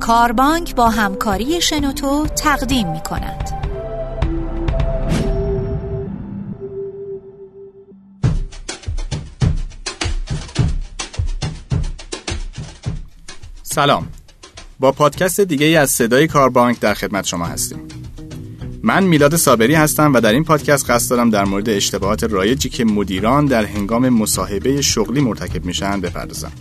کاربانک با همکاری شنوتو تقدیم می کند. سلام. با پادکست دیگه ای از صدای کاربانک در خدمت شما هستیم. من میلاد صابری هستم و در این پادکست قصد دارم در مورد اشتباهات رایجی که مدیران در هنگام مصاحبه شغلی مرتکب میشن بپردازم.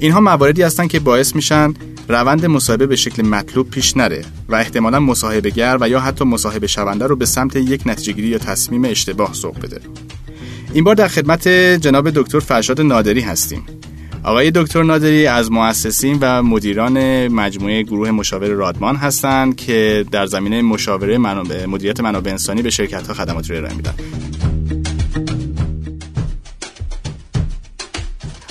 اینها مواردی هستند که باعث میشن روند مصاحبه به شکل مطلوب پیش نره و احتمالا مصاحبهگر و یا حتی مصاحبه شونده رو به سمت یک نتیجهگیری یا تصمیم اشتباه سوق بده این بار در خدمت جناب دکتر فرشاد نادری هستیم آقای دکتر نادری از مؤسسین و مدیران مجموعه گروه مشاور رادمان هستند که در زمینه مشاوره منابع مدیریت منابع انسانی به شرکت ها خدمات رو ارائه میدن.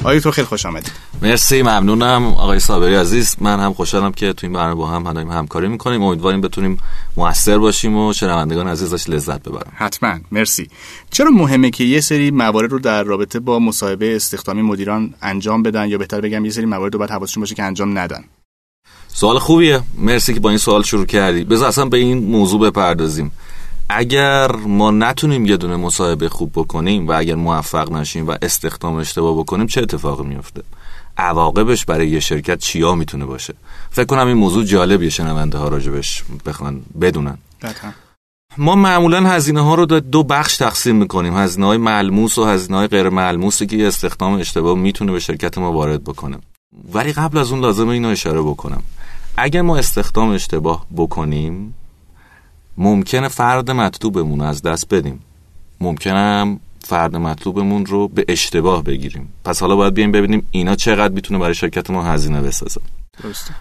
آقای تو خیلی خوش آمدید مرسی ممنونم. آقای صابری عزیز من هم خوشحالم که تو این برنامه با هم داریم همکاری می‌کنیم. امیدواریم بتونیم موثر باشیم و شنوندگان عزیزش لذت ببرن. حتما. مرسی. چرا مهمه که یه سری موارد رو در رابطه با مصاحبه استخدامی مدیران انجام بدن یا بهتر بگم یه سری موارد رو باید حواسشون باشه که انجام ندن؟ سوال خوبیه. مرسی که با این سوال شروع کردی. بذار اصلا به این موضوع بپردازیم. اگر ما نتونیم یه دونه مصاحبه خوب بکنیم و اگر موفق نشیم و استخدام اشتباه بکنیم چه اتفاقی میفته عواقبش برای یه شرکت چیا می‌تونه باشه؟ فکر کنم این موضوع جالبیه شنونده ها راجبش بخوان بدونن. ما معمولا هزینه ها رو دو بخش تقسیم می‌کنیم. هزینه های ملموس و هزینه های غیر ملموسی که استخدام اشتباه می‌تونه به شرکت ما وارد بکنه. ولی قبل از اون لازمه اینو اشاره بکنم. اگر ما استخدام اشتباه بکنیم ممکنه فرد مطلوبمون از دست بدیم. ممکنه فرد مطلوبمون رو به اشتباه بگیریم. پس حالا باید بیایم ببینیم اینا چقدر می‌تونه برای شرکت ما هزینه بسازه.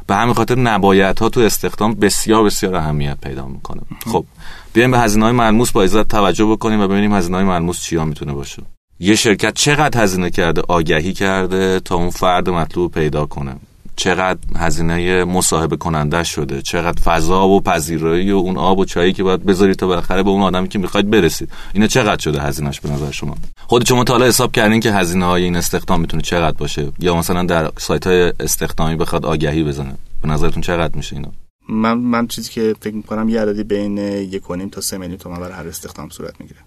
به همین خاطر نبایت ها تو استخدام بسیار بسیار اهمیت پیدا می‌کنه. خب بیایم به هزینه های ملموس با عزت توجه بکنیم و ببینیم هزینه های ملموس چیا می‌تونه باشه. یه شرکت چقدر هزینه کرده آگهی کرده تا اون فرد مطلوب پیدا کنه. چقدر هزینه مصاحبه کننده شده چقدر فضا و پذیرایی و اون آب و چایی که باید بذارید تا بالاخره به اون آدمی که می‌خواید برسید. اینا چقدر شده هزینهش به نظر شما؟ خود شما تا حالا حساب کردین که هزینه های این استخدام می‌تونه چقدر باشه؟ یا مثلا در سایت های استخدامی بخواد آگهی بزنه؟ به نظرتون چقدر میشه اینا؟ من من چیزی که فکر می‌کنم یه عددی بین یک تا سه میلیون تومان برای هر استخدام صورت می‌گیره.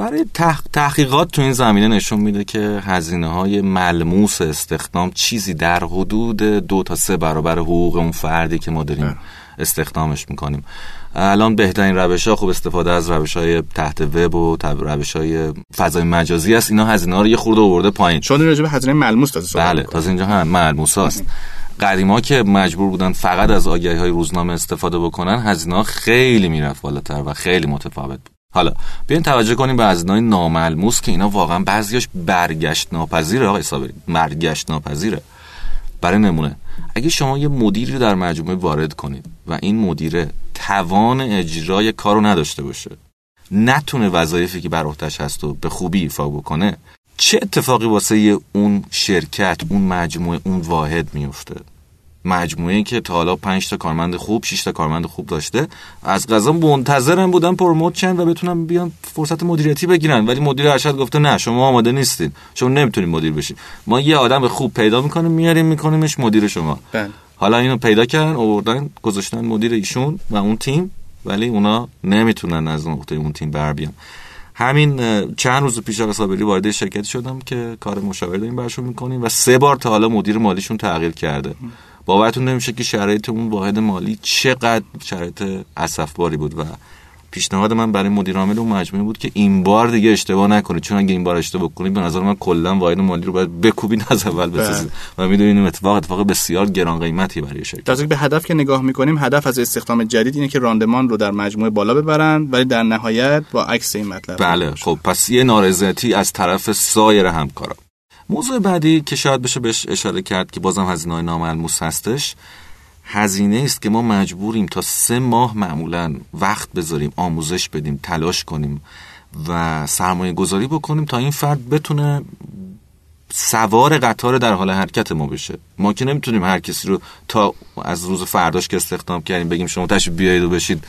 برای تحقیقات تو این زمینه نشون میده که هزینه های ملموس استخدام چیزی در حدود دو تا سه برابر حقوق اون فردی که ما داریم استخدامش می‌کنیم. الان بهترین روش ها خوب استفاده از روش های تحت وب و روش های فضای مجازی است. اینا هزینه ها رو یه خورده آورده پایین. شما راجع به هزینه ملموس تازه بله تازه اینجا هم ملموس هست. قدیما که مجبور بودن فقط از آگهی های روزنامه استفاده بکنن هزینه ها خیلی می‌رفت بالاتر و خیلی متفاوت بود. حالا بیاین توجه کنیم به هزینه‌های ناملموس که اینا واقعا بعضیاش برگشت ناپذیره آقای صابری. برگشت ناپذیره. برای نمونه اگه شما یه مدیری در مجموعه وارد کنید و این مدیره توان اجرای کار نداشته باشه نتونه وظایفی که بر عهدهش هست و به خوبی ایفا بکنه چه اتفاقی واسه اون شرکت اون مجموعه اون واحد میفته مجموعه که تا حالا 5 تا کارمند خوب 6 تا کارمند خوب داشته. از قضا منتظرم بودن پروموت چن و بتونم بیان فرصت مدیریتی بگیرن. ولی مدیر ارشد گفته نه شما آماده نیستین. شما نمی‌تونید مدیر بشین. ما یه آدم خوب پیدا می‌کنیم میاریم میکنیمش مدیر شما. بله. حالا اینو پیدا کردن آوردن گذاشتن مدیر ایشون و اون تیم. ولی اونا نمی‌تونن از نقطه اون تیم بر بیان. همین چند روز پیش آقا صابری وارد شرکتی شدم که کار مشاوره داریم برشون می‌کنیم و سه بار تا حالا مدیر مالیشون تغییر کرده. باورتون نمیشه که شرایط اون واحد مالی چقدر شرایط اسفباری بود و پیشنهاد من برای مدیر عامل اون مجموعه بود که این بار دیگه اشتباه نکنید. چون اگه این بار اشتباه کنید به نظر من کلا واحد مالی رو باید بکوبید از اول بله. بسازید. و می‌دونیم اتفاق اتفاق بسیار گران قیمتی برای شرکت. تازه به هدف که نگاه می‌کنیم هدف از استخدام جدید اینه که راندمان رو در مجموعه بالا ببرن ولی در نهایت با عکس این مطلب. بله خب پس یه نارضایتی از طرف سایر همکارا. موضوع بعدی که شاید بشه بهش اشاره کرد که بازم هزینه های ناملموس هستش هزینه است که ما مجبوریم تا سه ماه معمولا وقت بذاریم آموزش بدیم تلاش کنیم و سرمایه گذاری بکنیم تا این فرد بتونه سوار قطار در حال حرکت ما بشه. ما که نمی‌تونیم هر کسی رو تا از روز فرداش که استخدام کردیم بگیم شما تشریف بیایید و بشید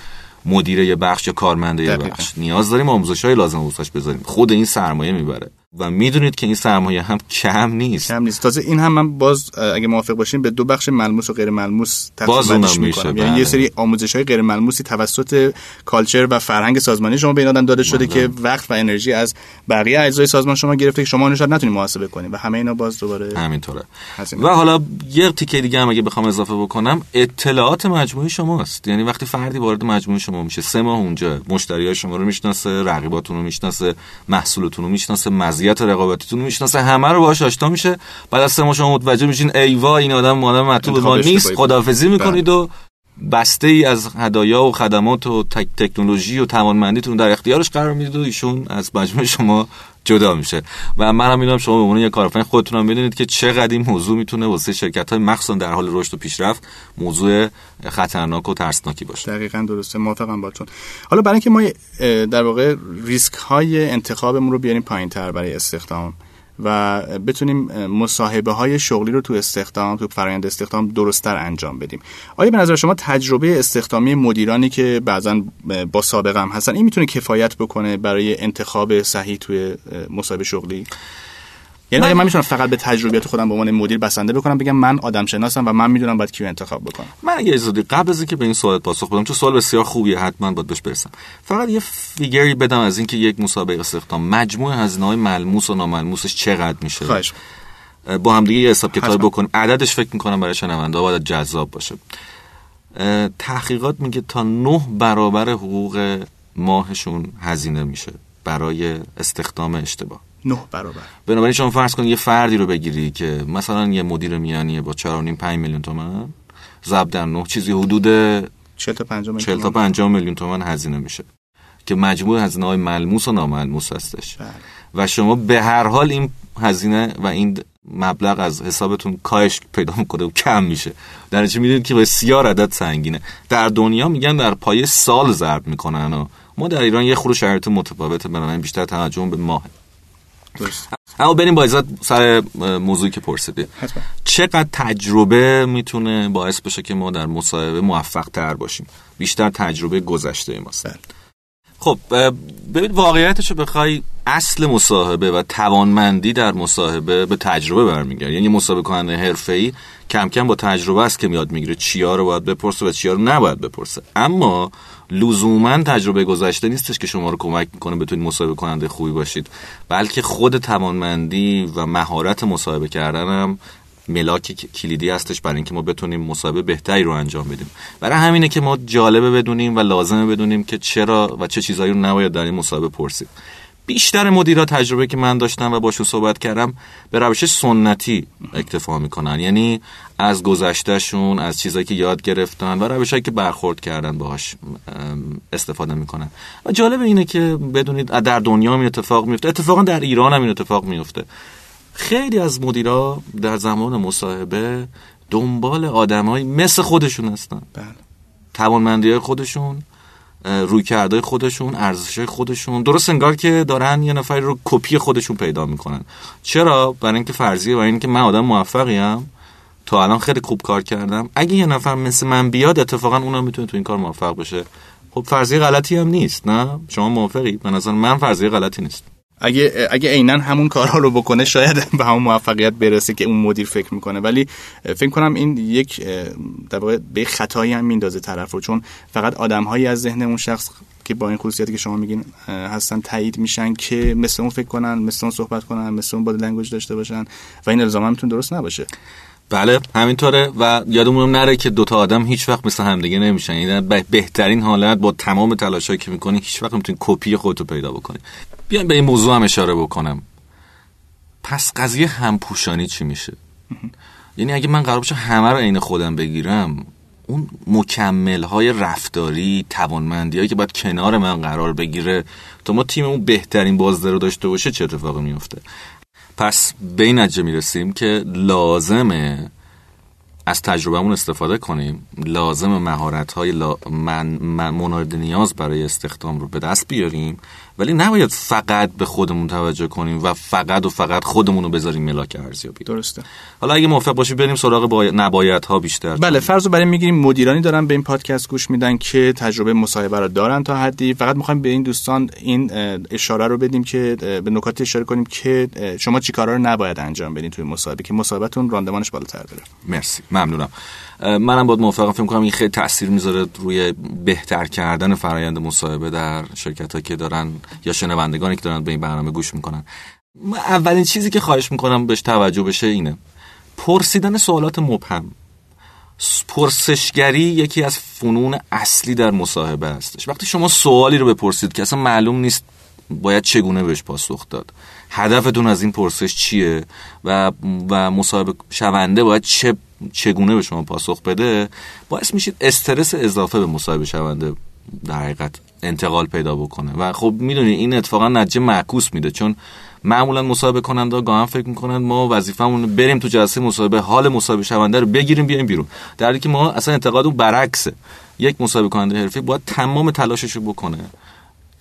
مدیر یه بخش یا کارمنده یه بخش. نیاز داریم آموزش های لازم بذاریم. خود این سرمایه می‌بره. و می‌دونید که این سرمایه هم کم نیست کم نیست تازه این هم من باز اگه موافق باشیم به دو بخش ملموس و غیر ملموس اونم میشه یعنی یه بله. سری آموزش های غیر ملموسی توسط کالچر و فرهنگ سازمانی شما به این آدم داده شده بله. که وقت و انرژی از بقیه اجزای سازمان شما گرفته که شما اونو شاید نتونید محاسبه کنید و همه اینا باز دوباره همینطوره. و حالا یه تیکه دیگه هم اگه بخوام اضافه بکنم اطلاعات مجموعی شماست یعنی وقتی فردی وارد مجموعه شما میشه سه ماه اونجا مشتریای شما رو می‌شناسه رقیباتون رو می‌شناسه محصولتون رو می‌شناسه مزیت رقابتیتون می‌شناسه همه رو باهاش آشنا میشه. بعد از سه ماه شما متوجه میشین ای وای این آدم آدم مطلوب ما نیست. بود. خداحافظی می‌کنید و بسته ای از هدایا و خدمات و تک تکنولوژی و توانمندیتون در اختیارش قرار می‌دید و ایشون از مجموعه شما جدا میشه. و من هم می‌دونم شما به عنوان یک کارآفرین خودتون هم می‌دونید که چقدر این موضوع می‌تونه واسه شرکت های مخصوصا در حال رشد و پیشرفت موضوع خطرناک و ترسناکی باشه. دقیقا درسته. موافقم باتون حالا برای اینکه ما در واقع ریسک های انتخابمون رو بیاریم پایین تر برای استخدام و بتونیم مصاحبه های شغلی رو تو استخدام تو فرآیند استخدام درستتر انجام بدیم. آیا به نظر شما تجربه استخدامی مدیرانی که بعضا با سابقه هم هستن این می‌تونه کفایت بکنه برای انتخاب صحیح توی مصاحبه شغلی؟ یعنی آیا من می‌تونم فقط به تجربیات خودم به عنوان مدیر بسنده بکنم بگم من آدم شناسم و من می‌دونم باید کیو انتخاب بکنم. من اگه اجازه قبل از اینکه به این سوال پاسخ بدم چون سوال بسیار خوبیه حتما باید بهش برسم. فقط یه فیگری بدم از اینکه یک مسابقه استخدام. مجموع هزینه های ملموس و ناملموسش چقدر میشه؟ خواهش. با هم دیگه یه حساب حتما. بکنیم عددش فکر می‌کنم برای شنونده باید جذاب باشه. تحقیقات میگه تا نه برابر حقوق ماهشون هزینه میشه برای استخدام اشتباه. نه برابر. بنابراین شما فرض کن یه فردی رو بگیری که مثلا یه مدیر میانیه با 4.5 5 میلیون تومن ضرب در نه چیزی حدود 40 تا 50 40 تا 50 میلیون تومن هزینه میشه. که مجموع هزینه های ملموس و ناملموس هستش. بله. و شما به هر حال این هزینه و این مبلغ از حسابتون کاهش پیدا می‌کنه و کم میشه. در نتیجه می‌دونید که بسیار عدد سنگینه. در دنیا میگن در پای سال ضرب می‌کنن و ما در ایران یه خورو شرایط متفاوته بنابراین بیشتر توجه به ماه. درست. اما بریم با عزت سر موضوعی که پرسیدی. حتما. چقدر تجربه می‌تونه باعث بشه که ما در مصاحبه موفق تر باشیم؟ بیشتر تجربه گذشته ماست. بله. خب ببین واقعیتش رو بخوای اصل مصاحبه و توانمندی در مصاحبه به تجربه برمیگرده یعنی مصاحبه کننده حرفه‌ای کم کم با تجربه است که میاد می‌گیره. چیا رو باید بپرسه و چیا رو نباید بپرسه. اما لزوما تجربه گذشته نیستش که شما رو کمک می‌کنه بتونید مصاحبه کننده خوبی باشید. بلکه خود توانمندی و مهارت مصاحبه کردن هم ملاک کلیدی هستش برای اینکه ما بتونیم مصاحبه بهتری رو انجام بدیم. برای همینه که ما جالبه بدونیم و لازمه بدونیم که چرا و چه چیزایی رو نباید در این مصاحبه پرسید. بیشتر مدیرا تجربه که من داشتم و باشون صحبت کردم به روش سنتی اکتفا می‌کنن. یعنی از گذشتهشون از چیزایی که یاد گرفتن و روشهایی که برخورد کردن باهاش استفاده می‌کنن. و جالب اینه که بدونید در دنیا هم این اتفاق میفته اتفاقا در ایران هم این اتفاق میفته خیلی از مدیرا در زمان مصاحبه دنبال آدمایی مثل خودشون هستن. بله. توانمندی های خودشون روی کرده خودشون ارزش خودشون. درست انگار که دارن یه نفری رو کپی خودشون پیدا می‌کنن. چرا؟ برای اینکه فرضیه برای اینکه من آدم موفقیم. تا الان خیلی خوب کار کردم. اگه یه نفر مثل من بیاد اتفاقا اونم می‌تونه تو این کار موفق بشه. خب فرضیه غلطی هم نیست نه؟ شما موافقی؟ به نظر من فرضیه غلطی نیست. اگه اگه عینا همون کارها رو بکنه شاید به همون موفقیت برسه که اون مدیر فکر می‌کنه. ولی فکر کنم این یک در به خطایی هم میندازه طرف رو. چون فقط آدمهایی از ذهن اون شخص که با این خصوصیتی که شما میگین هستن تایید میشن که مثل اون فکر کنن مثل اون صحبت کنن مثل اون body language داشته باشن و این الزاما می‌تونه درست نباشه. بله همینطوره و یادمون نره که دوتا آدم هیچ وقت مثل همدیگه نمیشن. یعنی بهترین حالت با تمام تلاشایی که می‌کنی هیچ وقت نمی‌تونی کپی خودتو پیدا بکنی. بیایم به این موضوع هم اشاره بکنم. پس قضیه همپوشانی چی میشه؟ یعنی اگه من قرار باشه همه رو عین خودم بگیرم اون مکمل های رفتاری توانمندی هایی که باید کنار من قرار بگیره تا ما تیممون بهترین بازده رو داشته باشه چه اتفاقی میفته پس به این نتیجه می‌رسیم که لازمه از تجربهمون استفاده کنیم. لازم مهارت های من, من نیاز برای استخدام رو به دست بیاریم ولی نباید فقط به خودمون توجه کنیم و فقط و فقط خودمون رو بذاریم ملاک ارزیابی درسته. حالا اگه موافق باشی بریم سراغ باید نباید ها بیشتر. بله فرض رو برای می‌گیریم مدیرانی دارن به این پادکست گوش میدن که تجربه مصاحبه رو دارن تا حدی. فقط می‌خوایم به این دوستان این اشاره رو بدیم که به نکات اشاره کنیم که شما چیکارا رو نباید انجام بدین توی مصاحبه که مصاحبهتون راندمانش بالاتر بره. مرسی. ممنونم. منم باید موافقم. فکر کنم این خیلی تاثیر می‌ذاره روی بهتر کردن فرایند مصاحبه در شرکت که دارن یا شنوندگانی که دارن به این برنامه گوش می‌کنن. اولین چیزی که خواهش می‌کنم بهش توجه بشه اینه. پرسیدن سوالات مبهم. پرسشگری یکی از فنون اصلی در مصاحبه هستش. وقتی شما سوالی رو بپرسید که اصلا معلوم نیست باید چگونه بهش پاسخ داد. هدفتون از این پرسش چیه و و مصاحبه شونده باید چه چگونه به شما پاسخ بده؟ باعث میشید استرس اضافه به مصاحبه شونده در حقیقت انتقال پیدا بکنه. و خب می‌دونی این اتفاقا نتیجه معکوس میده چون معمولا مصاحبه کننده گاهن فکر می‌کنن ما وظیفمون بریم تو جلسه مصاحبه حال مصاحبه شونده رو بگیریم بیایم بیرون. در حالی که ما اصلا انتقاد اون برعکسه. یک مصاحبه کننده حرفی باید تمام تلاشش رو بکنه.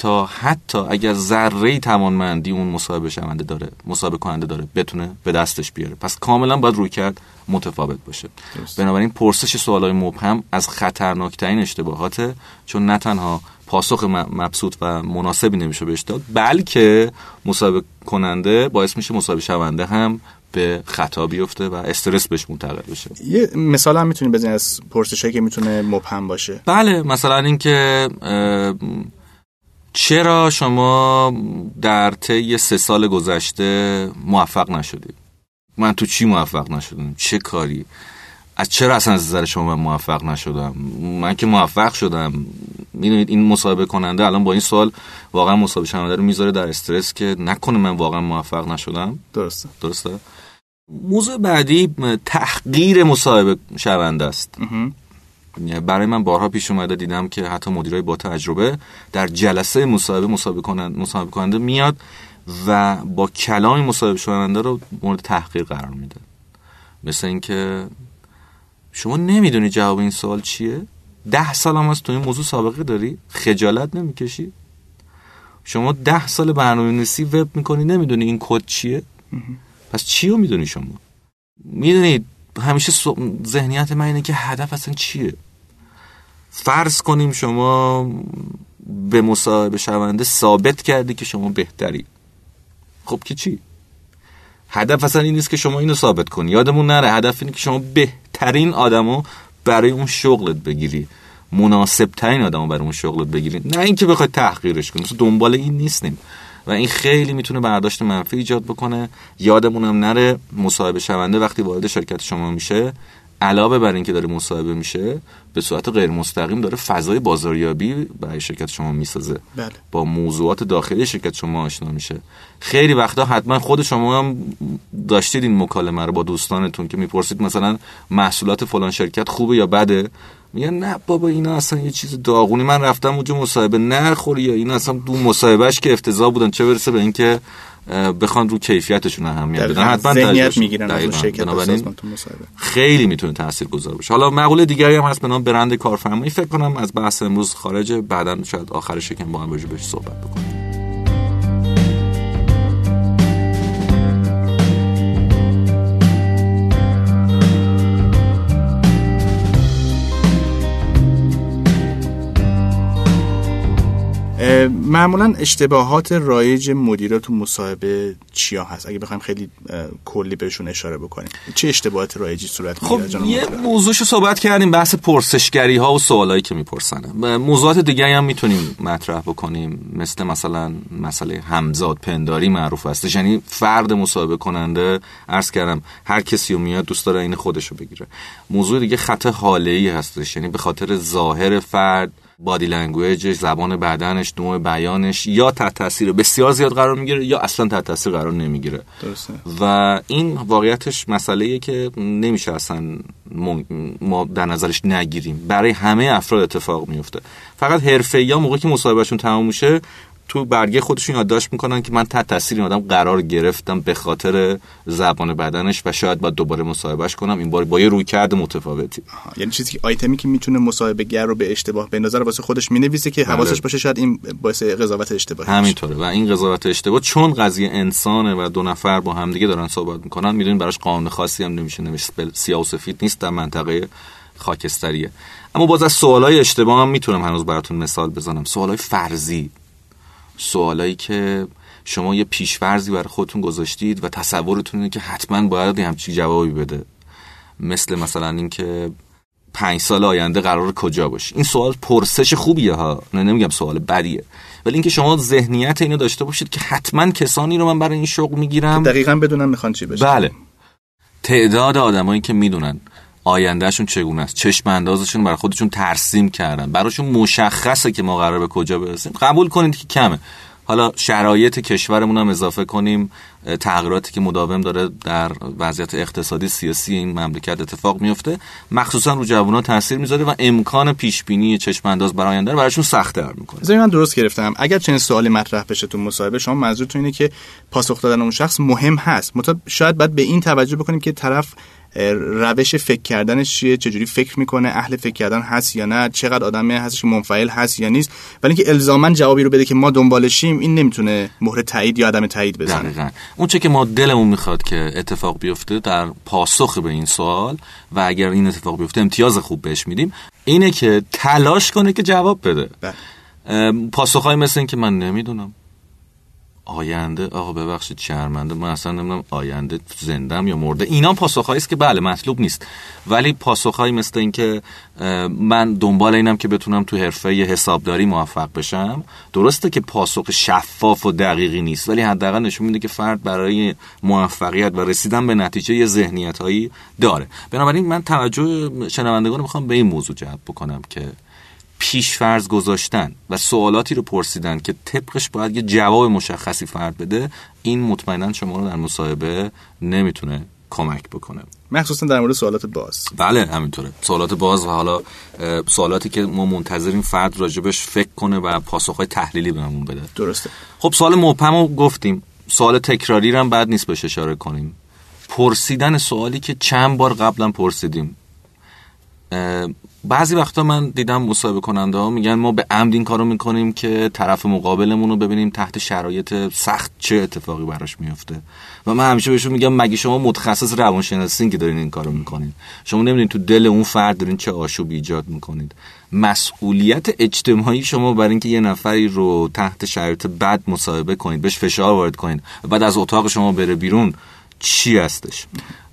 تا حتی اگر ذره توانمندی اون مصاحبه شونده داره مصاحبه کننده داره بتونه به دستش بیاره. پس کاملا باید روی کرد متفاوت باشه. بنابراین پرسش سوالای مبهم از خطرناکترین اشتباهاته چون نه تنها پاسخ مبسوط و مناسبی نمیشه بهش داد بلکه مصاحبه کننده باعث میشه مصاحبه شونده هم به خطا بیفته و استرس بهش منتقل بشه. یه مثال هم می‌تونی بزنی از پرسشی که می‌تونه مبهم باشه؟ بله مثلا اینکه چرا شما در طی سه سال گذشته موفق نشدید؟ من تو چی موفق نشدم؟ چه کاری؟ از چرا اصلا از نظر شما من موفق نشدم؟ من که موفق شدم. می‌دونید این مصاحبه کننده الان با این سوال واقعا مصاحبه شونده رو می‌ذاره در استرس که نکنه من واقعا موفق نشدم. درسته. درسته؟ موضوع بعدی تحقیر مصاحبه شونده است. برای من بارها پیش اومده دیدم که حتی مدیرای با تجربه در جلسه مصاحبه مصاحبه کننده, مصاحبه کننده میاد و با کلام مصاحبه شوننده رو مورد تحقیر قرار میده. مثل اینکه شما نمی‌دونی جواب این سوال چیه؟ ده سال هم از تو این موضوع سابقه داری؟ خجالت نمی‌کشی؟ شما ده سال برنامه نویسی وب می‌کنی نمی‌دونی این کد چیه؟ پس چی رو می‌دونی شما؟ می‌دونید همیشه ذهنیت من اینه که هدف اصلا چیه؟ فرض کنیم شما به مصاحبه شونده ثابت کردی که شما بهتری. خب که چی؟ هدف اصلا این نیست که شما اینو ثابت کنی. یادمون نره هدف اینه که شما بهترین آدمو برای اون شغلت بگیری. مناسب ترین آدمو برای اون شغلت بگیری. نه اینکه بخوای تحقیرش کنی. دنبال این نیستیم. و این خیلی می‌تونه برداشت منفی ایجاد بکنه. یادمونم نره مصاحبه شونده وقتی وارد شرکت شما میشه علاوه بر اینکه داره مصاحبه میشه به صورت غیر مستقیم داره فضای بازاریابی برای شرکت شما می‌سازه. بله. با موضوعات داخلی شرکت شما آشنا میشه. خیلی وقتا حتما خود شما هم داشتید این مکالمه رو با دوستانتون که می‌پرسید مثلا محصولات فلان شرکت خوبه یا بده؟ میگن نه بابا اینا اصلا یه چیز داغونی. من رفتم اونجا مصاحبه نخوری یا اینا اصلا دو مصاحبهش که افتضاح بودن. چه برسه به اینکه بخوان رو کیفیتشون اهمیت بدن. حتما ذهنیت می‌گیرن از شرکت خیلی می‌تونه تاثیرگذار باشه. حالا مقوله دیگری هم هست به نام برند کارفرمایی. فکر کنم از بحث امروز خارج بعدا شاید آخرش یکم با هم بهش صحبت بکنیم. معمولا اشتباهات رایج مدیرا تو مصاحبه چیا هست؟ اگه بخوایم خیلی کلی بهشون اشاره بکنیم. چه اشتباهات رایجی صورت خب یه موضوعشو صحبت کردیم بحث پرسشگری ها و سوالایی که می‌پرسن. موضوعات دیگه هم می‌تونیم مطرح بکنیم. مثل مثلا مسئله همزاد پنداری معروف هستش یعنی فرد مصاحبه کننده عرض کردم هر کسی میاد دوست داره این خودشو بگیره. موضوع دیگه خطای هاله ای هستش. یعنی به خاطر ظاهر فرد body language ش زبان بدنش نوع بیانش یا تحت تاثیر بسیار زیاد قرار می‌گیره یا اصلا تحت تاثیر قرار نمی‌گیره. درسته. و این واقعیتش مسئله که نمیشه اصلا ما در نظرش نگیریم. برای همه افراد اتفاق میفته فقط حرفه یا موقعی که مصاحبهشون تمام میشه تو برگه خودشون یادداشت می‌کنن که من تحت تاثیر این آدم قرار گرفتم به خاطر زبان بدنش و شاید باید دوباره مصاحبهش کنم این بار با یه رویکرد متفاوتی. یعنی چیزی که آیتمی که می‌تونه مصاحبه گر رو به اشتباه بندازه رو واسه خودش می‌نویسه که بله. حواسش باشه شاید این باعث قضاوت اشتباهی بشه. همینطوره و این قضاوت اشتباه چون قضیه انسانه و دو نفر با همدیگه دارن صحبت می‌کنن می‌دونین براش قانون خاصی هم نمیشه نوشت سیاه و سفید نیست در منطقه خاکستریه اما باز از سوالای اشتباه هم می‌تونم هنوز براتون مثال بزنم سوالای فرضی سوالایی که شما یه پیشفرضی برای خودتون گذاشتید و تصورتون اینه که حتما باید یه همچین جوابی بده. مثل مثلا اینکه پنج سال آینده قرار کجا باشی این سوال پرسش خوبیه ها. نه نمیگم سوال بدیه. ولی اینکه شما ذهنیت اینو داشته باشید که حتما کسانی رو من برای این شغل می‌گیرم. دقیقا بدونم می‌خوان چی بشه. بله. تعداد آدمایی که می‌دونن. آیندهشون چگونه است؟ چشم اندازشون برای خودشون ترسیم کردن. براشون مشخصه که ما قرار به کجا برسیم. قبول کنید که کمه. حالا شرایط کشورمون هم اضافه کنیم. تغییراتی که مداوم داره در وضعیت اقتصادی سیاسی این مملکت اتفاق میفته. مخصوصا رو جوونا تاثیر می‌ذاره و امکان پیش بینی چشم انداز برای آینده براشون سخت‌تر می‌کنه. بذارید من درست گرفتم. اگر چنین سوالی مطرح بشه تو مصاحبه شما منظورتون اینه که پاسخ دادن اون شخص مهم هست. شاید باید به این توجه بکنیم که طرف روش فکر کردنش چیه؟ چجوری فکر می‌کنه؟ اهل فکر کردن هست یا نه؟ چقدر آدم هستش که منفعل هست یا نیست؟ ولی اینکه الزاما جوابی رو بده که ما دنبالشیم این نمی‌تونه مهر تایید یا عدم تایید بزنه. دقیقا. اون چه که ما دلمون می‌خواد که اتفاق بیفته در پاسخ به این سوال و اگر این اتفاق بیفته امتیاز خوب بهش میدیم اینه که تلاش کنه که جواب بده. بله. پاسخهایی مثل این که من نمی‌دونم. آینده آقا ببخشید شرمنده من اصلا نمی‌دونم آینده زندم یا مرده. اینا پاسخهایی است که بله مطلوب نیست. ولی پاسخهایی مثل این که اه، من دنبال اینم که بتونم تو حرفه حسابداری موفق بشم درسته که پاسخ شفاف و دقیقی نیست ولی حداقل نشون میده که فرد برای موفقیت و رسیدن به نتیجه یه ذهنیت داره. بنابراین من توجه شنوندگان می‌خوام به این موضوع جلب بکنم که پیش فرض گذاشتن و سوالاتی رو پرسیدن که طبقش باید یه جواب مشخصی فرد بده این مطمئنا شما رو در مصاحبه نمی‌تونه کمک بکنه. مخصوصا در مورد سوالات باز. بله همینطوره. سوالات باز و حالا سوالاتی که ما منتظریم فرد راجبش فکر کنه و پاسخهای تحلیلی بهمون بده. درسته. خب سوال مبهم رو گفتیم. سوال تکراری رو هم بعد نیست بهش اشاره کنیم. پرسیدن سوالی که چند بار قبلا پرسیدیم. بعضی وقتا من دیدم مصاحبه کننده ها میگن ما به عمد این کارو می‌کنیم که طرف مقابلمون رو ببینیم تحت شرایط سخت چه اتفاقی براش میفته و من همیشه بهشون میگم مگه شما متخصص روانشناسین که دارین این کارو می‌کنین. شما نمی‌دونین تو دل اون فرد دارین چه آشوبی ایجاد می‌کنید. مسئولیت اجتماعی شما برای اینکه یه نفری رو تحت شرایط بد مصاحبه کنید بهش فشار وارد کنید بعد از اتاق شما بره بیرون چی هستش؟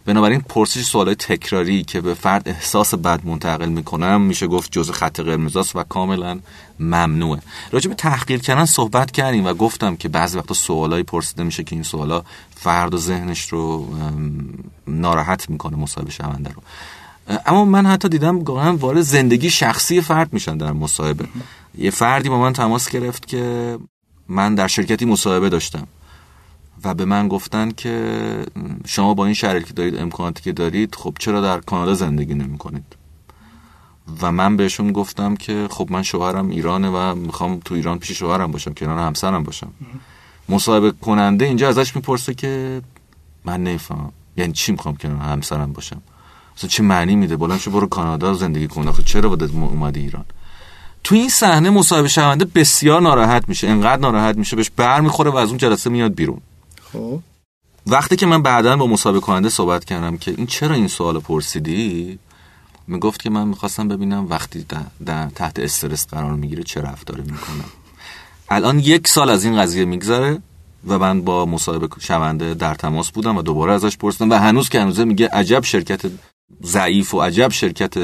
بنابراین پرسش سوالای تکراری که به فرد احساس بد منتقل می‌کنم میشه گفت جزء خط قرمزاست و کاملا ممنوعه. راجع به تحقیر کردن صحبت کردیم و گفتم که بعضی وقتا سوالایی پرسیده میشه که این سوالا فرد و ذهنش رو ناراحت می‌کنه مصاحبه شونده رو. اما من حتی دیدم گاهن وارد زندگی شخصی فرد میشن در مصاحبه. یه فردی با من تماس گرفت که من در شرکتی مصاحبه داشتم. و به من گفتن که شما با این شرایطی که دارید امکاناتی که دارید خب چرا در کانادا زندگی نمی کنید و من بهشون گفتم که خب من شوهرم ایرانه و می‌خوام تو ایران پیش شوهرم باشم کنار همسرم باشم. مصاحبه کننده اینجا ازش می‌پرسه که من نمی‌فهمم. یعنی چی می‌خوام کنار همسرم باشم؟ اصلا چه معنی میده؟ بلند شو برو کانادا زندگی کن. آخه چرا باید اومدی ایران؟ تو این صحنه مصاحبه شونده بسیار ناراحت میشه. انقدر ناراحت میشه بهش بر می‌خوره و از اون جلسه میاد بیرون. خب. وقتی که من بعدا با مسابقه کننده صحبت کردم که این چرا این سوال پرسیدی؟ می‌گفت که من می‌خواستم ببینم وقتی در, تحت استرس قرار می‌گیره چه رفتاری می‌کنم. الان یک سال از این قضیه میگذره و من با مصاحبه شونده در تماس بودم و دوباره ازش پرسیدم و هنوز که هنوزه میگه عجب شرکت ضعیف و عجب شرکت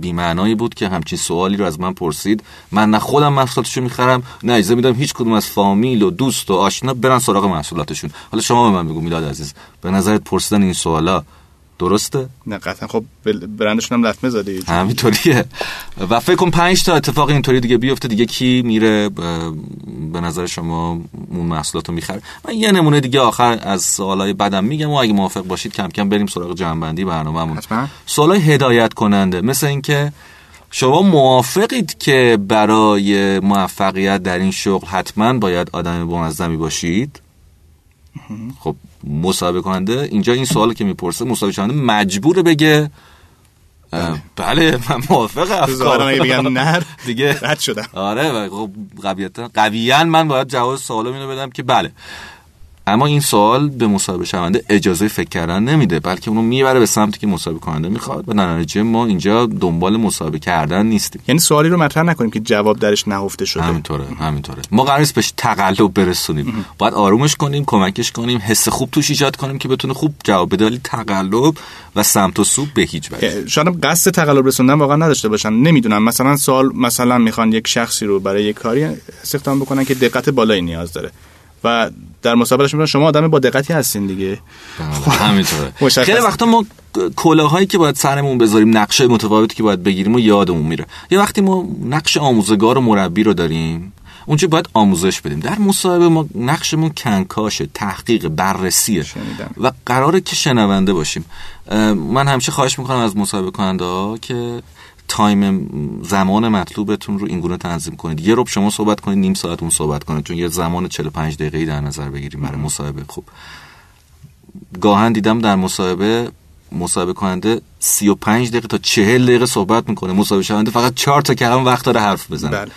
بیمعنایی بود که همچین سوالی رو از من پرسید. من نه خودم محصولاتشو می‌خرم نه اجازه میدم هیچ کدوم از فامیل و دوست و آشنا برن سراغ محصولاتشون. حالا شما به من بگو میلاد عزیز به نظرت پرسیدن این سوالا درسته؟ نه قطعا. خب برندشون هم لطمه زده. همینطوریه. و فکر کن پنج تا اتفاق اینطوری دیگه بیفته دیگه کی میره به نظر شما اون محصولات رو می‌خره؟ من یه نمونه دیگه آخر از سوالای بدم میگم و اگه موافق باشید کم کم بریم سراغ جنبندی برنامه‌مون. سوالای هدایت کننده مثل اینکه شما موافقید که برای موفقیت در این شغل حتما باید آدم منظمی باشید؟ خب مصاحبه کننده. اینجا این سوال که می‌پرسه مصاحبه کننده مجبور بگه. بله, من موافقم. بگم نه دیگه رد شدم. آره خب قویتا من باید جواب سوال اینو بدم که بله. اما این سوال به مصاحبه شونده اجازه فکر کردن نمیده بلکه اونو می‌بره به سمتی که مصاحبه کننده می‌خواد و در ما اینجا دنبال مصاحبه کردن نیستیم. یعنی سوالی رو مطرح نکنیم که جواب درش نهفته شده. همینطوره همینطوره. ما قرار نیست بهش تقلب برسونیم. باید آرومش کنیم کمکش کنیم حس خوب توش ایجاد کنیم که بتونه خوب جواب بده ولی تقلب و سمت و سو به هیچ وجه. شاید قصد تقلب رسوندن واقعا نداشته باشن. نمی‌دونم. مثلا سوال مثلا می‌خوان یک شخصی رو برای یک کاری استخدام بکنن که دقت بالایی نیاز داره. و در مسابقهش میگن شما آدم با دقتی هستین دیگه. بله، همینطوره. خیلی وقتا ما کلاهایی که باید سرمون بذاریم نقشه متفاوتی که باید بگیریم و یادمون میره. یه وقتی ما نقش آموزگار و مربی رو داریم اونجا باید آموزش بدیم. در مصاحبه ما نقشمون کنکاشه تحقیق بررسیه. و قراره که شنونده باشیم. من همیشه خواهش می‌کنم از مصاحبه کننده ها که تایم زمان مطلوبتون رو اینگونه تنظیم کنید. یه روب شما صحبت کنید نیم ساعت اون صحبت کنید. چون یه زمان 45 دقیقه‌ای در نظر بگیریم برای مصاحبه. خوب گاهن دیدم در مصاحبه مصاحبه کننده 35 دقیقه تا 40 دقیقه صحبت می‌کنه. مصاحبه شونده فقط 4 تا کلمه وقت داره حرف بزنه. بله.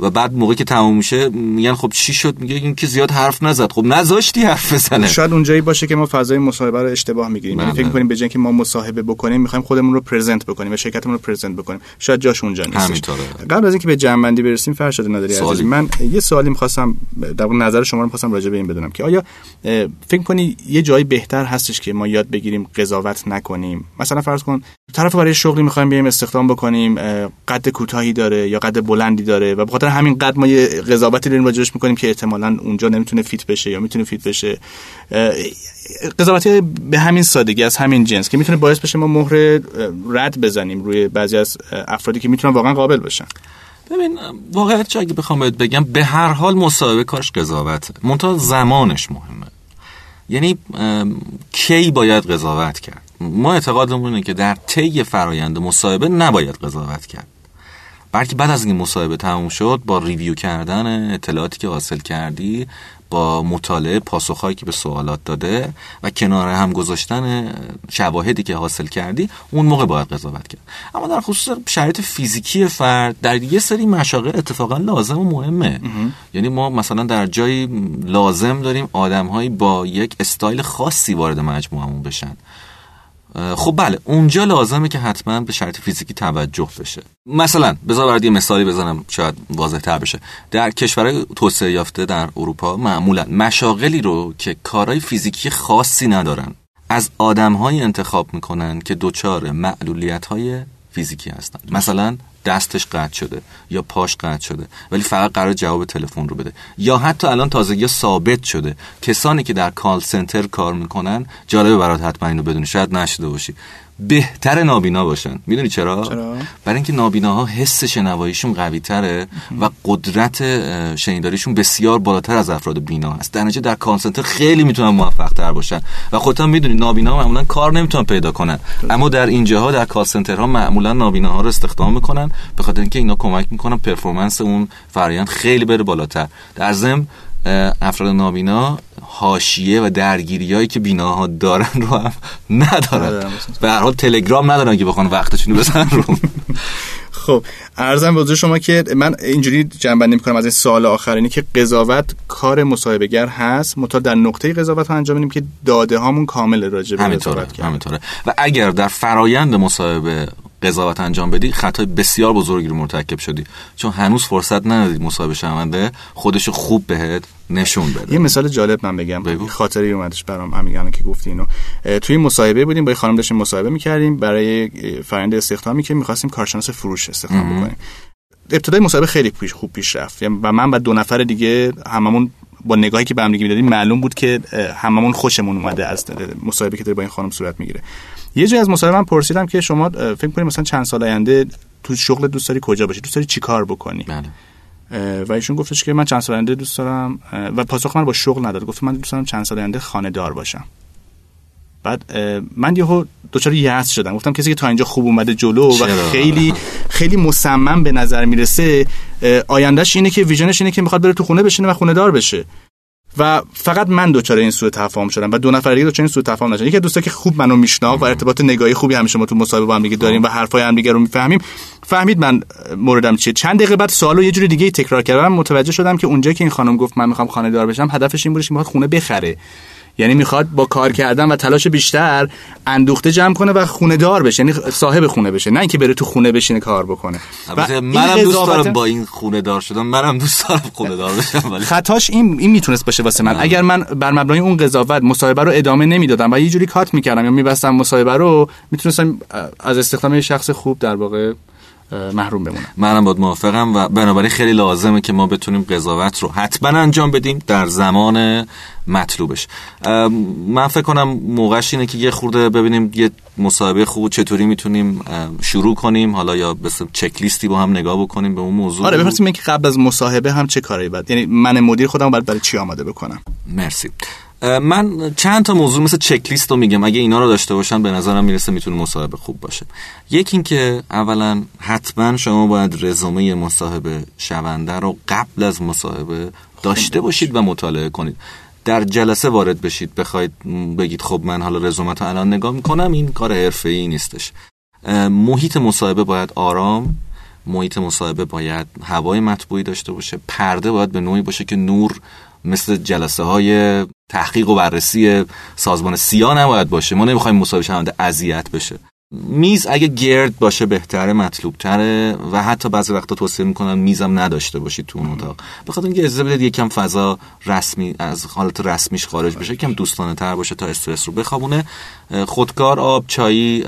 و بعد موقعی که تموم میشه میگن خب چی شد؟ میگه این که زیاد حرف نزد. خب نذاشتی حرف بزنه. شاید اونجایی باشه که ما فضای مصاحبه رو اشتباه می‌گیریم. یعنی فکر بله. کنیم به جای که ما مصاحبه بکنیم می‌خوایم خودمون رو پرزنت بکنیم و شرکتمون رو پرزنت بکنیم. شاید جاش اونجا نیست. همینطوره. قبل از اینکه به جمع بندی برسیم فرشاد نداری عزیز من یه سوالی می‌خواستم در نظر شما رو می‌خواستم راجع به این بدونم که آیا فکر کنی یه جایی بهتر هستش که ما یاد بگیریم قضاوت نکنیم؟ مثلا فرض کن طرف برای شغلی می‌خوایم بیایم استخدام بکنیم قد کوتاهی داره یا قد بلندی داره و بخاطر همین قد ما یه قضاوتی داریم راجعش می‌کنیم که احتمالا اونجا نمی‌تونه فیت بشه یا می‌تونه فیت بشه. قضاوتی به همین سادگی از همین جنس که می‌تونه باعث بشه ما مهر رد بزنیم روی بعضی از افرادی که می‌تونن واقعا قابل باشن. ببین واقعیت چه اگه بخوام بهت بگم به هر حال مصاحبه کارش قضاوته. منتها زمانش مهمه. یعنی کی باید قضاوت کرد؟ ما اعتقادمون اینه که در طی فرایند مصاحبه نباید قضاوت کرد. بلکه بعد از این مصاحبه تموم شد با ریویو کردن اطلاعاتی که حاصل کردی با مطالعه پاسخهایی که به سوالات داده و کنار هم گذاشتن شواهدی که حاصل کردی اون موقع باید قضاوت کرد. اما در خصوص شرایط فیزیکی فرد در یه سری مشاغل اتفاقا لازم و مهمه. یعنی ما مثلا در جایی لازم داریم آدمهایی با یک استایل خاصی وارد مجموعمون بشن. خب بله اونجا لازمه که حتما به شرط فیزیکی توجه بشه. مثلا بذار برات یه مثالی بزنم شاید واضح تر بشه. در کشورهای توسعه یافته در اروپا معمولا مشاغلی رو که کارهای فیزیکی خاصی ندارن از آدمهایی انتخاب می‌کنن که دچار معلولیت های فیزیکی هستن. مثلا دستش قطع شده یا پاش قطع شده ولی فقط قرار جواب تلفن رو بده. یا حتی الان تازگی ثابت شده. کسانی که در call center کار می‌کنن جالبه برات حتما اینو بدونی. شاید نشنیده باشی. بهتر نابینا باشن. می‌دونی چرا؟, چرا؟ برای اینکه نابیناها حس شنواییشون قوی تره و قدرت شنیداریشون بسیار بالاتر از افراد بینا هست. در نتیجه در call center خیلی می‌تونن موفق تر باشن. و خودت می‌دونی نابینا معمولا کار نمی‌تونن پیدا کنن. اما در اینجاها در call ها معمولا نابیناها رو استخدام می‌کنن به خاطر اینکه اینا کمک می‌کنن performance اون فرآیند خیلی بره بالاتر. در ضمن افراد نابینا حاشیه و درگیریایی که بیناها دارن رو هم ندارن. به هر حال تلگرام ندارن که بخوان وقتشون رو بزنن رو. خب ارزم به شما که من اینجوری جنبندی می‌کنم از این سال آخرینی که قضاوت کار مصاحبهگر هست. متا در نقطه قضاوت ها انجام که داده هامون کامل راجع به همینطوره همینطوره. و اگر در فرایند مصاحبه قضاوت انجام بدی خطای بسیار بزرگی رو مرتکب شدی. چون هنوز فرصت ندادی مصاحبه شونده خودشو خوب بهت نشون بده. یه مثال جالب من بگم. بگو. خاطری اومدش برام همین که گفتی اینو. توی مصاحبه بودیم با خانم داشتیم مصاحبه می‌کردیم. برای فرآیند استخدامی که می‌خواستیم کارشناس فروش استخدام بکنیم. ابتدای مصاحبه خیلی پیش خوب پیش رفت. یعنی و من و دو نفر دیگه هممون با نگاهی که به هم دیگه می‌دادیم معلوم بود که هممون خوشمون اومده از مصاحبه که داره با این خانم صورت می‌گیره. یه جای از مصاحبه من پرسیدم که شما فکر کنید مثلا چند سال آینده تو شغل دوست داری کجا باشی؟ دوست داری چیکار بکنی؟ بله. و ایشون گفتش که من چند سال آینده دوست دارم و پاسخ من با شغل نداد. گفت من دوست دارم چند سال آینده خانه دار باشم. بعد من یهو دچار یأس شدم. گفتم کسی که تا اینجا خوب اومده جلو و؟ خیلی خیلی مصمم به نظر می‌رسه آیندهش اینه که ویژنش اینه که می‌خواد بره تو خونه بشینه و خونه دار بشه. و فقط من دچار این سوء تفاهم شدم و دو نفر دیگه دچار این سوء تفاهم نشدن. یکی دوستا که خوب منو میشناخت و ارتباط نگاهی خوبی همیشه ما تو مصاحبه با هم دیگه داریم و حرفای هم دیگه رو می‌فهمیم. فهمید من موردم چیه. چند دقیقه بعد سوالو یه جوری دیگه تکرار کردم. متوجه شدم که اونجا که این خانم گفت من می‌خوام خانه دار بشم هدفش این بودش که خونه بخره. یعنی می‌خواد با کار کردن و تلاش بیشتر اندوخته جمع کنه و خونه دار بشه یعنی صاحب خونه بشه نه اینکه بره تو خونه بشینه کار بکنه. و منم دوست دارم با این خونه دار شدم منم دوست دارم خونه دار بشم ولی خطاش این این می‌تونست باشه واسه من. اگر من بر مبنای اون قضاوت مصاحبه رو ادامه نمی‌دادم و یه جوری کات می‌کردم یا میبستم مصاحبه رو می‌تونستم از استخدام شخص خوب در واقع محروم بمونم. منم باید موافقم و بنابراین خیلی لازمه که ما بتونیم قضاوت رو حتما انجام بدیم در زمان مطلوبش. من فکر کنم موقعش اینه که یه خورده ببینیم یه مصاحبه خوب چطوری می‌تونیم شروع کنیم. حالا یا بس چک لیستی با هم نگاه بکنیم به اون موضوع. آره بپرسیم که قبل از مصاحبه هم چه کاری باید؟ یعنی من مدیر خودم باید برای چی آماده بکنم؟ مرسی. من چند تا موضوع مثل چک لیست رو میگم. اگه اینا رو داشته باشن به نظرم می‌رسه می‌تونه مصاحبه خوب باشه. یکی این که اولا حتما شما باید رزومه مصاحبه شونده رو قبل از مصاحبه داشته باشید و مطالعه کنید. در جلسه وارد بشید. بخواید بگید خب من حالا رزومت رو الان نگاه می‌کنم این کار حرفه ای نیستش محیط مصاحبه باید آرام محیط مصاحبه باید هوای مطبوعی داشته باشه. پرده باید به نوعی باشه که نور مثل جلسه های تحقیق و بررسی سازمان سیا نباید باشه. ما نمی‌خوایم مصاحبه شونده اذیت بشه. میز اگه گرد باشه بهتره مطلوب تره و حتی بعضی وقتا توصیه می‌کنم میزم نداشته باشید تو اون اتاق. بخاطر اینکه اجازه بدید یکم فضا رسمی از حالت رسمیش خارج بشه یکم دوستانه تر باشه تا استرس رو بخوابونه. خودکار آب چایی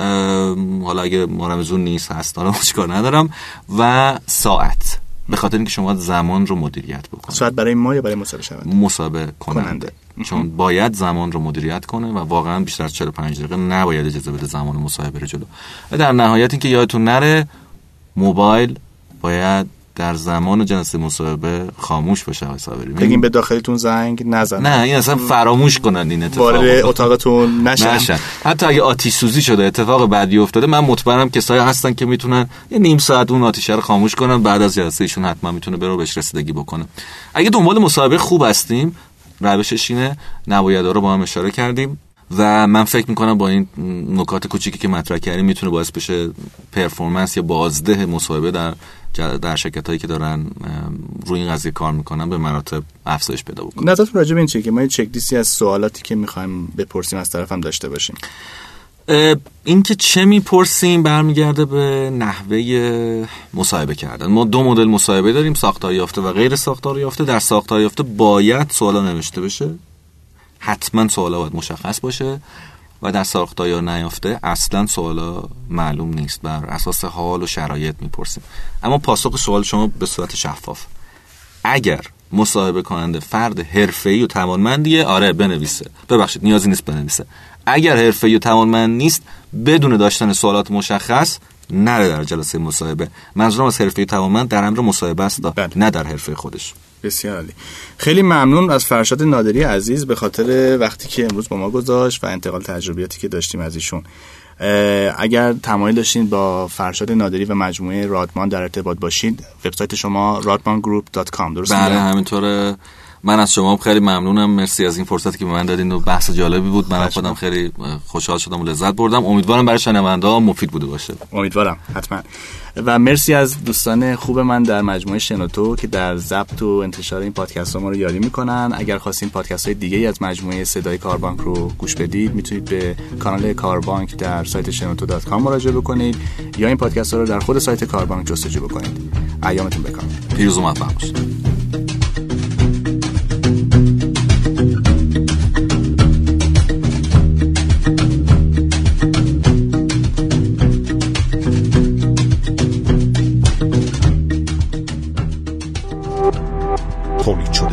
حالا اگه مرمزون نیست هست دارم چیکار ندارم. و ساعت. به خاطر اینکه شما زمان رو مدیریت بکنید. ساعت برای ما یا برای مصاحبه شونده مصاحبه کننده. چون باید زمان رو مدیریت کنه و واقعا بیشتر از 45 دقیقه نباید اجازه بده زمان مصاحبه بره جلو. و در نهایت اینکه یادتون نره موبایل باید در زمان جلسه مصاحبه خاموش باشه آقای صابری. بگیم به داخلتون زنگ نزن نه این اصلا فراموش کنن این اتفاق. وارد اتاقتون نشن. نشن. حتی اگه آتیش سوزی شده اتفاق بعدی افتاده من مطمئنم کسایی هستن که می‌تونن یه نیم ساعت اون آتیش رو خاموش کنن بعد از جلسه ایشون حتما می‌تونه بره بهش رسیدگی بکنه. اگه دنبال مصاحبه خوب هستیم روشش اینه نبایدا رو با هم اشاره کردیم و من فکر می‌کنم با این نکات کوچیکی که مطرح کردیم می‌تونه باعث بشه پرفورمنس یا بازده مصاحبه در در شرکت هایی که دارن روی این قضیه کار می‌کنن به مراتب افزایش پیدا بکنه نظرتون راجع به این چیه که ما یه چک لیستی از سوالاتی که می‌خوایم بپرسیم از طرفم داشته باشیم؟ این که چه می‌پرسیم برمیگرده به نحوه مصاحبه کردن. ما دو مدل مصاحبه داریم ساختار یافته و غیر ساختار یافته. در ساختار یافته باید سوالا نوشته بشه. حتما سوالا باید مشخص باشه. و در ساختار یا نیافته اصلا سوالا معلوم نیست. بر اساس حال و شرایط می‌پرسیم. اما پاسخ سوال شما به صورت شفاف. اگر مصاحبه کننده فرد حرفه‌ای و توانمندیه آره بنویسه. ببخشید نیازی نیست بنویسه. اگر حرفه‌ای و توانمند نیست بدون داشتن سوالات مشخص نره در جلسه مصاحبه. منظورم از حرفه توانمند در امر مصاحبه است نه در حرفه خودش. بسیار عالی. خیلی ممنون از فرشاد نادری عزیز به خاطر وقتی که امروز با ما گذاشت و انتقال تجربیاتی که داشتیم از ایشون. اگر تمایل داشتین با فرشاد نادری و مجموعه رادمان در ارتباط باشید وبسایت شما radmangroup.com درست بله همینطوره. من از شما خیلی ممنونم. مرسی از این فرصتی که به من دادین و بحث جالبی بود. من خودم خیلی خوشحال شدم و لذت بردم. امیدوارم برای شنونده ها مفید بوده باشه. امیدوارم. حتما. و مرسی از دوستان خوب من در مجموعه شنوتو که در ضبط و انتشار این پادکست ما رو یاری می‌کنن. اگر خواستین پادکست های دیگه از مجموعه صدای کاربانک رو گوش بدید می‌تونید به کانال کاربانک در سایت شنوتو دات کام مراجعه بکنید یا این پادکست ها رو در خود سایت کاربانک جستجو بکنید. ایامتون بکن پیروز و موفق باشید.